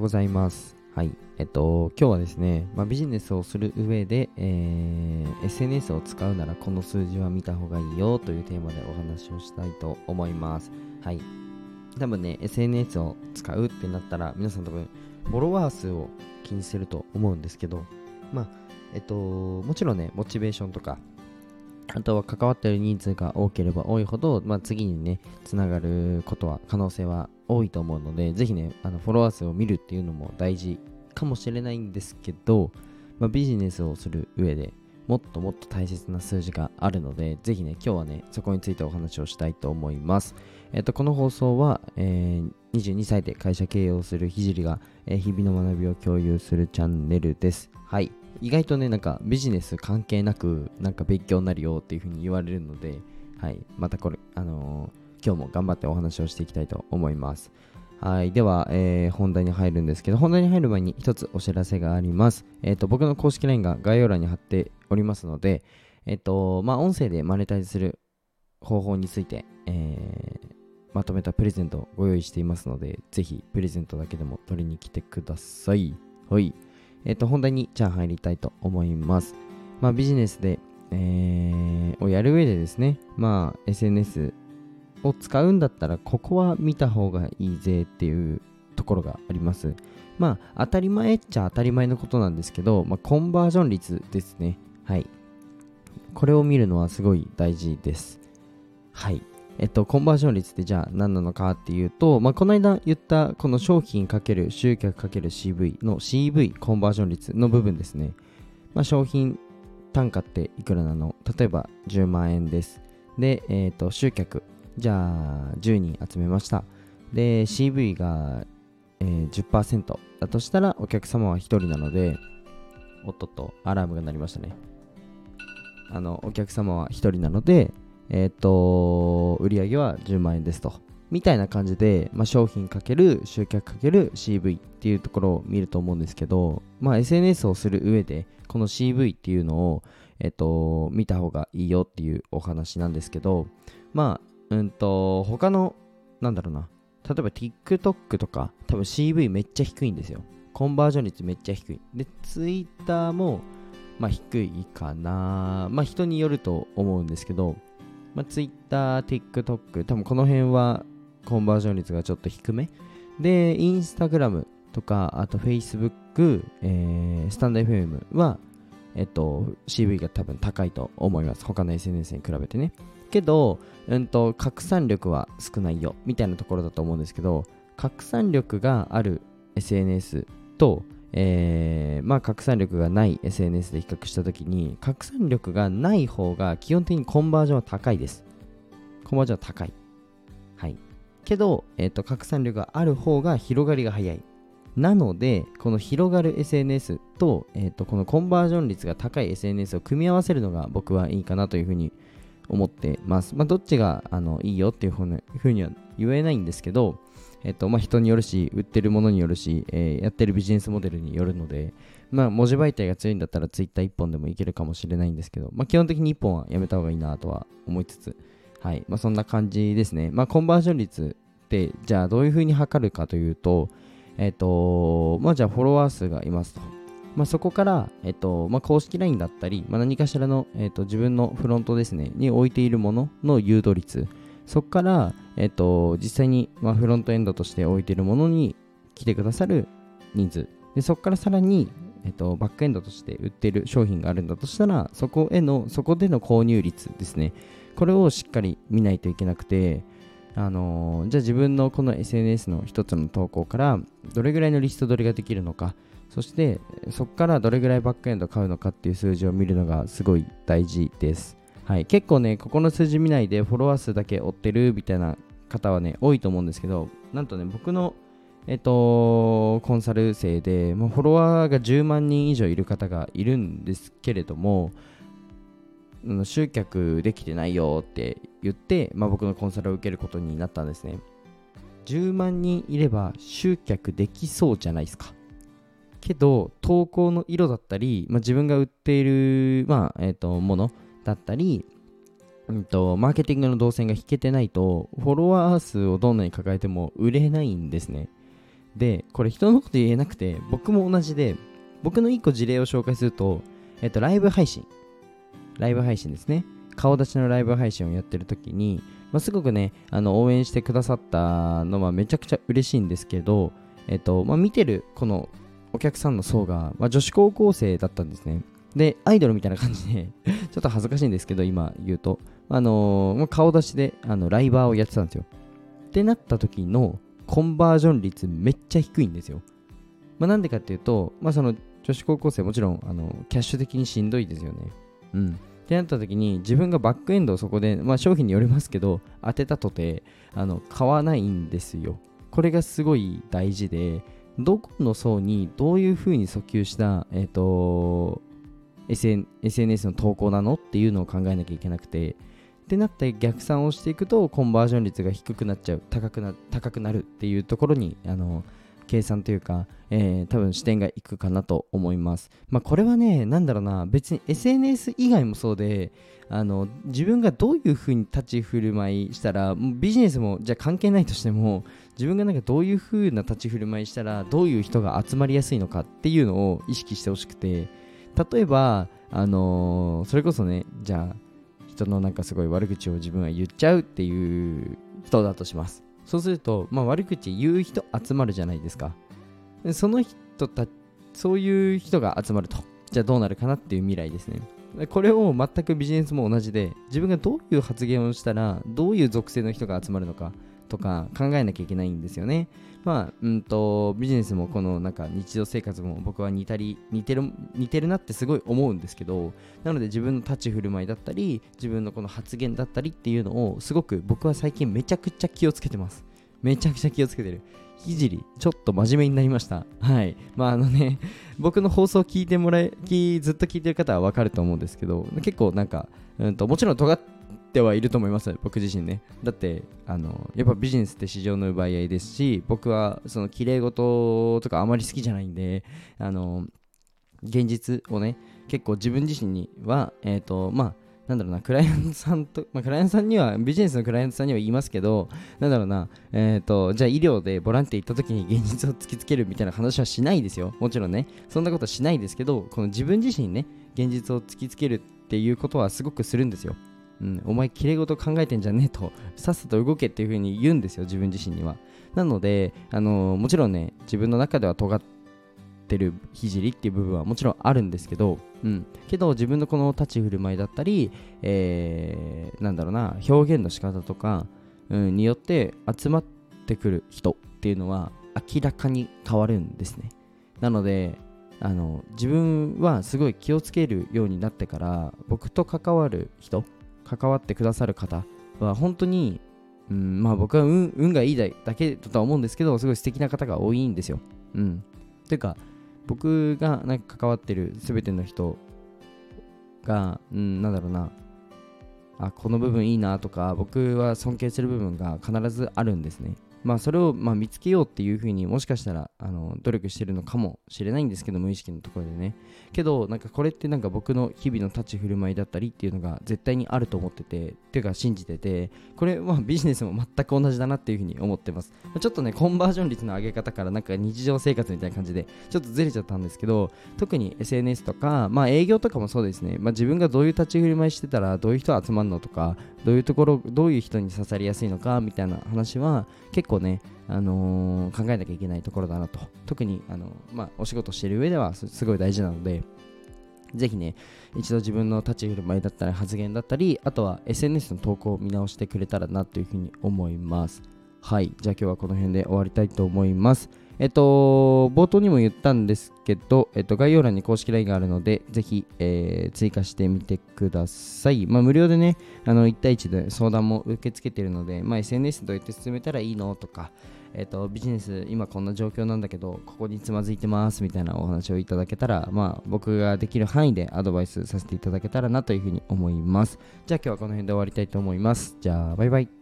うございます。はい。えっと、今日はですね、まあ、ビジネスをする上で、えー SNS を使うならこの数字は見た方がいいよというテーマでお話をしたいと思います。はい。多分ね、SNS を使うってなったら、皆さん多分、フォロワー数を気にしてると思うんですけど、まあ、えっと、もちろんね、モチベーションとか、あとは関わってる人数が多ければ多いほど、まあ、次にね、つながることは、可能性は多いと思うので、ぜひね、あのフォロワー数を見るっていうのも大事かもしれないんですけど、まあ、ビジネスをする上でもっともっと大切な数字があるので、ぜひね、今日はね、そこについてお話をしたいと思います。えっと、この放送は、えー22歳で会社経営をするひじりが、えー日々の学びを共有するチャンネルです。はい。意外とね、なんかビジネス関係なく、なんか勉強になるよっていうふうに言われるので、はい。またこれ、あのー今日も頑張ってお話をしていきたいと思います。はい。では、えー本題に入るんですけど、本題に入る前に一つお知らせがあります。えっ、と、僕の公式 LINE が概要欄に貼っておりますので、えっ、と、まあ、音声でマネタイズする方法について、えーまとめたプレゼントをご用意していますので、ぜひプレゼントだけでも取りに来てください。はい。えっ、と、本題にじゃあ入りたいと思います。まあ、ビジネスで、えーをやる上でですね、まあ、SNS を使うんだったら、ここは見た方がいいぜっていうところがあります。まあ、当たり前っちゃ当たり前のことなんですけど、まあ、コンバージョン率ですね。はい。これを見るのはすごい大事です。はい。えっと、コンバージョン率ってじゃあ何なのかっていうと、まあ、この間言ったこの商品かける集客かける CV の CV コンバージョン率の部分ですね。まあ、商品単価っていくらなの？例えば10万円です。で、えっと、集客。じゃあ10人集めました。で、CV が、えー10%だとしたらお客様は1人なので、おっとっと、アラームが鳴りましたね。あの、お客様は1人なので、えっ、と、売り上げは10万円ですと。みたいな感じで、まあ、商品かける集客かける CV っていうところを見ると思うんですけど、まあ、SNS をする上で、この CV っていうのを、えっ、と、見た方がいいよっていうお話なんですけど、まあ、うんと、他の、なんだろうな、例えば TikTok とか、多分 CV めっちゃ低いんですよ。コンバージョン率めっちゃ低い。で、Twitter も、まあ低いかな。まあ人によると思うんですけど、まあ Twitter、TikTok、多分この辺はコンバージョン率がちょっと低め。で、Instagram とか、あと Facebook、えー、スタンド FM は、えっと、CV が多分高いと思います。他の SNS に比べてね。けど、うんと、拡散力は少ないよ、みたいなところだと思うんですけど、拡散力がある SNS と、えーまあ、拡散力がない SNS で比較したときに、拡散力がない方が基本的にコンバージョンは高いです。コンバージョンは高い。はい。けど、えっ、と、拡散力がある方が広がりが早い。なので、この広がる SNS と、えっ、と、このコンバージョン率が高い SNS を組み合わせるのが僕はいいかなというふうに思ってます。まあ、どっちがあのいいよっていうふうには言えないんですけど、えっとまあ、人によるし、売ってるものによるし、えーやってるビジネスモデルによるので、まあ、文字媒体が強いんだったら Twitter 1本でもいけるかもしれないんですけど、まあ、基本的に1本はやめた方がいいなとは思いつつ、はいまあ、そんな感じですね。まあ、コンバージョン率って、じゃあどういうふうに測るかというと、えっと、まあ、じゃあフォロワー数がいますと。まあ、そこから、えっとまあ、公式 LINE だったり、まあ、何かしらの、えっと、自分のフロントですね、に置いているものの誘導率、そこから、えっと、実際に、まあ、フロントエンドとして置いているものに来てくださる人数、でそこからさらに、えっと、バックエンドとして売っている商品があるんだとしたら、そこへの、そこでの購入率ですね、これをしっかり見ないといけなくて、あのじゃあ自分のこの SNS の一つの投稿からどれぐらいのリスト取りができるのかそしてそこからどれぐらいバックエンド買うのかっていう数字を見るのがすごい大事です。はい、結構ね、ここの数字見ないでフォロワー数だけ追ってるみたいな方はね、多いと思うんですけど、なんとね、僕の、えっと、コンサル生で、もうフォロワーが10万人以上いる方がいるんですけれども、集客できてないよって言って、まあ、僕のコンサルを受けることになったんですね。10万人いれば集客できそうじゃないですか。けど、投稿の色だったり、まあ、自分が売っている、まあえー、とものだったり、うんと、マーケティングの動線が引けてないと、フォロワー数をどんなに抱えても売れないんですね。で、これ人のこと言えなくて、僕も同じで、僕の1個事例を紹介すると、えっと、ライブ配信。ライブ配信ですね。顔出しのライブ配信をやってる時に、まあ、すごくね、あの応援してくださったのはめちゃくちゃ嬉しいんですけど、えっと、まあ、見てるこのお客さんの層が、まあ、女子高校生だったんですね。で、アイドルみたいな感じで ちょっと恥ずかしいんですけど、今言うと、あのー、顔出しであのライバーをやってたんですよ。ってなった時のコンバージョン率めっちゃ低いんですよ。まあ、なんでかっていうと、まあ、その女子高校生もちろんあのキャッシュ的にしんどいですよね。うん。ってなった時に自分がバックエンドをそこで、まあ、商品によりますけど当てたとてあの買わないんですよ。これがすごい大事でどこの層にどういうふうに訴求した、え、ー、と SN SNS の投稿なのっていうのを考えなきゃいけなくてってなって逆算をしていくとコンバージョン率が低くなっちゃう高くな高くなるっていうところにあの計算というか、えー、多分視点がいくかなと思います。まあ、これはね、なんだろうな、別に SNS 以外もそうで、あの自分がどういう風に立ち振る舞いしたら、ビジネスもじゃあ関係ないとしても、自分がなんかどういう風な立ち振る舞いしたら、どういう人が集まりやすいのかっていうのを意識してほしくて、例えば、あのー、それこそね、じゃあ、人のなんかすごい悪口を自分は言っちゃうっていう人だとします。そうすると、まあ、悪口言う人集まるじゃないですか。その人たそういう人が集まると。じゃあどうなるかなっていう未来ですね。これを全くビジネスも同じで、自分がどういう発言をしたら、どういう属性の人が集まるのかとか考えなきゃいけないんですよね。まあ、うんと、ビジネスもこのなんか日常生活も僕は似たり、似てる、似てるなってすごい思うんですけど、なので自分の立ち振る舞いだったり、自分のこの発言だったりっていうのをすごく僕は最近めちゃくちゃ気をつけてます。めちゃくちゃ気をつけてる。ひじり、ちょっと真面目になりました。はい。まああのね、僕の放送聞いてもらえ、ずっと聞いてる方はわかると思うんですけど、結構なんか、うんと、もちろん尖ってはいると思います、僕自身ね。だって、あの、やっぱビジネスって市場の奪い合いですし、僕はその綺麗事とかあまり好きじゃないんで、あの、現実をね、結構自分自身には、えっ、ー、と、まあ、なんだろうな、クライアントさんと、まあ、クライアントさんには、ビジネスのクライアントさんには言いますけど、なんだろうな、えっ、ー、と、じゃあ医療でボランティア行った時に 現実を突きつけるみたいな話はしないですよ。もちろんね。そんなことはしないですけど、この自分自身にね、現実を突きつけるっていうことはすごくするんですよ。うん、お前、きれい事考えてんじゃねえと、さっさと動けっていう風に言うんですよ、自分自身には。なので、あのー、もちろんね、自分の中では尖ってる聖っていう部分はもちろんあるんですけど、うん、けど自分のこの立ち振る舞いだったり、えー、なんだろうな表現の仕方とか、うん、によって集まってくる人っていうのは明らかに変わるんですねなのであの自分はすごい気をつけるようになってから僕と関わる人関わってくださる方は本当に、うん、まあ僕は運運がいいだけだとは思うんですけどすごい素敵な方が多いんですよ。うん。というか僕がなんか関わってる全ての人が、うん、なんだろうな、あ、この部分いいなとか、僕は尊敬する部分が必ずあるんですね。まあ、それをまあ見つけようっていうふうにもしかしたらあの努力してるのかもしれないんですけど無意識のところでね。けどなんかこれってなんか僕の日々の立ち振る舞いだったりっていうのが絶対にあると思っててっていうか信じててこれはビジネスも全く同じだなっていうふうに思ってます。ちょっとねコンバージョン率の上げ方からなんか日常生活みたいな感じでちょっとずれちゃったんですけど特に SNS とかまあ営業とかもそうですね、まあ、自分がどういう立ち振る舞いしてたらどういう人集まるのとかどういうところどういう人に刺さりやすいのかみたいな話は結構ねあのー、考えなきゃいけないところだなと。特に、あのまあ、お仕事している上ではすごい大事なので、ぜひね、一度自分の立ち振る舞いだったり発言だったり、あとは SNS の投稿を見直してくれたらなというふうに思います。はい。じゃあ今日はこの辺で終わりたいと思います。えっと、冒頭にも言ったんですけど、えっと、概要欄に公式 LINE があるので、ぜひ、えー、追加してみてください。まあ、無料でね、あの、1対1で相談も受け付けてるので、まあ、SNS どうやって進めたらいいのとか、えっと、ビジネス今こんな状況なんだけど、ここにつまずいてますみたいなお話をいただけたら、まあ、僕ができる範囲でアドバイスさせていただけたらなというふうに思います。じゃあ今日はこの辺で終わりたいと思います。じゃあ、バイバイ。